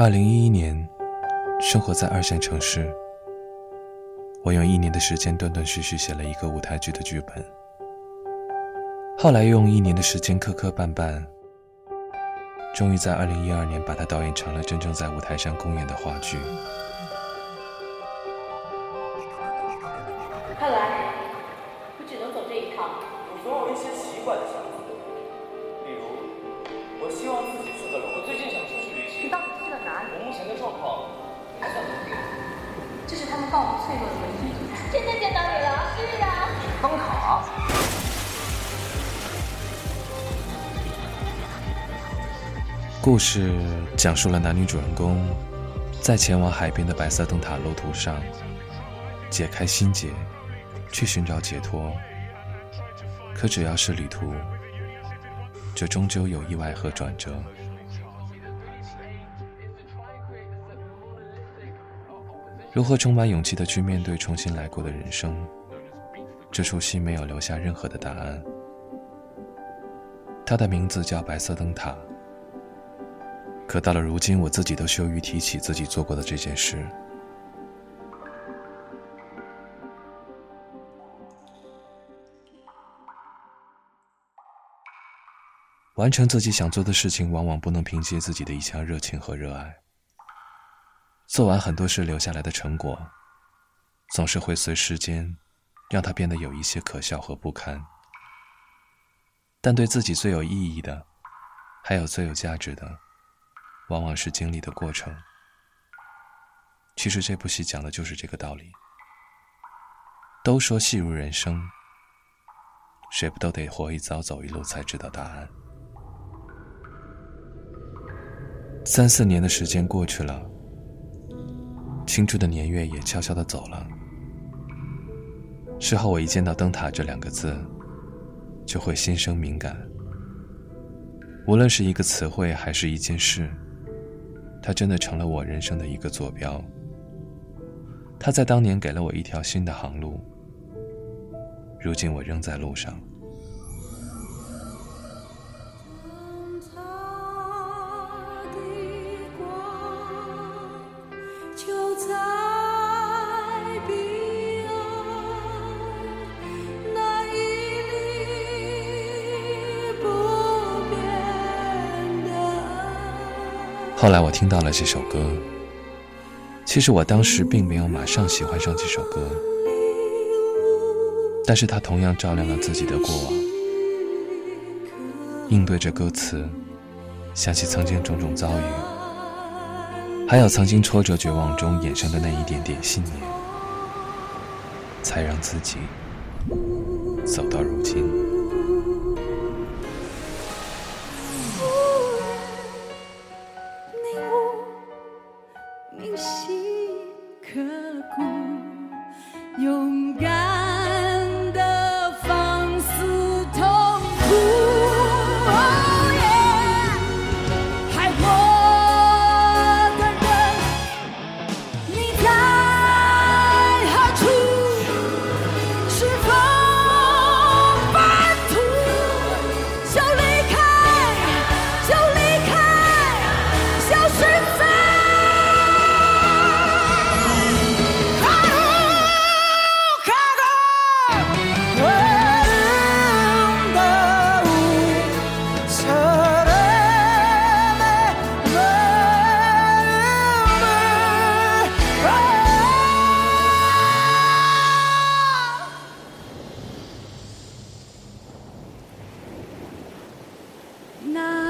二零一一年，生活在二线城市，我用一年的时间断断续续写了一个舞台剧的剧本，后来用一年的时间磕磕绊绊，终于在二零一二年把它导演成了真正在舞台上公演的话剧。看来我只能走这一趟。我总有一些习惯他们告我脆弱的唯一依赖。真的见到你了，是啊。灯塔。故事讲述了男女主人公在前往海边的白色灯塔路途上，解开心结，去寻找解脱。可只要是旅途，这终究有意外和转折。如何充满勇气的去面对重新来过的人生？这出戏没有留下任何的答案。它的名字叫《白色灯塔》。可到了如今，我自己都羞于提起自己做过的这件事。完成自己想做的事情，往往不能凭借自己的一腔热情和热爱。做完很多事留下来的成果，总是会随时间，让它变得有一些可笑和不堪。但对自己最有意义的，还有最有价值的。往往是经历的过程。其实这部戏讲的就是这个道理。都说戏如人生，谁不都得活一遭走一路才知道答案？三四年的时间过去了，青春的年月也悄悄的走了。事后我一见到“灯塔”这两个字，就会心生敏感。无论是一个词汇，还是一件事。它真的成了我人生的一个坐标。它在当年给了我一条新的航路，如今我仍在路上。后来我听到了这首歌，其实我当时并没有马上喜欢上这首歌，但是它同样照亮了自己的过往。应对着歌词，想起曾经种种遭遇，还有曾经挫折绝望中衍生的那一点点信念，才让自己走到如今。na